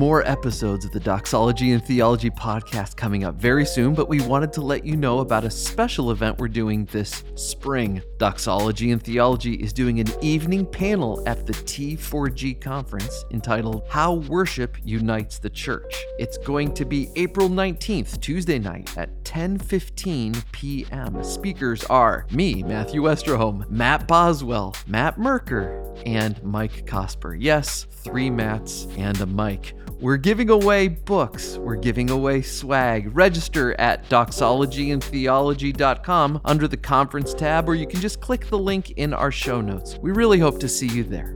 more episodes of the Doxology and Theology podcast coming up very soon, but we wanted to let you know about a special event we're doing this spring. Doxology and Theology is doing an evening panel at the T4G conference entitled How Worship Unites the Church. It's going to be April 19th, Tuesday night at 10:15 p.m. Speakers are me, Matthew Westerholm, Matt Boswell, Matt Merker, and Mike Cosper. Yes, three Matts and a Mike. We're giving away books. We're giving away swag. Register at doxologyandtheology.com under the conference tab, or you can just click the link in our show notes. We really hope to see you there.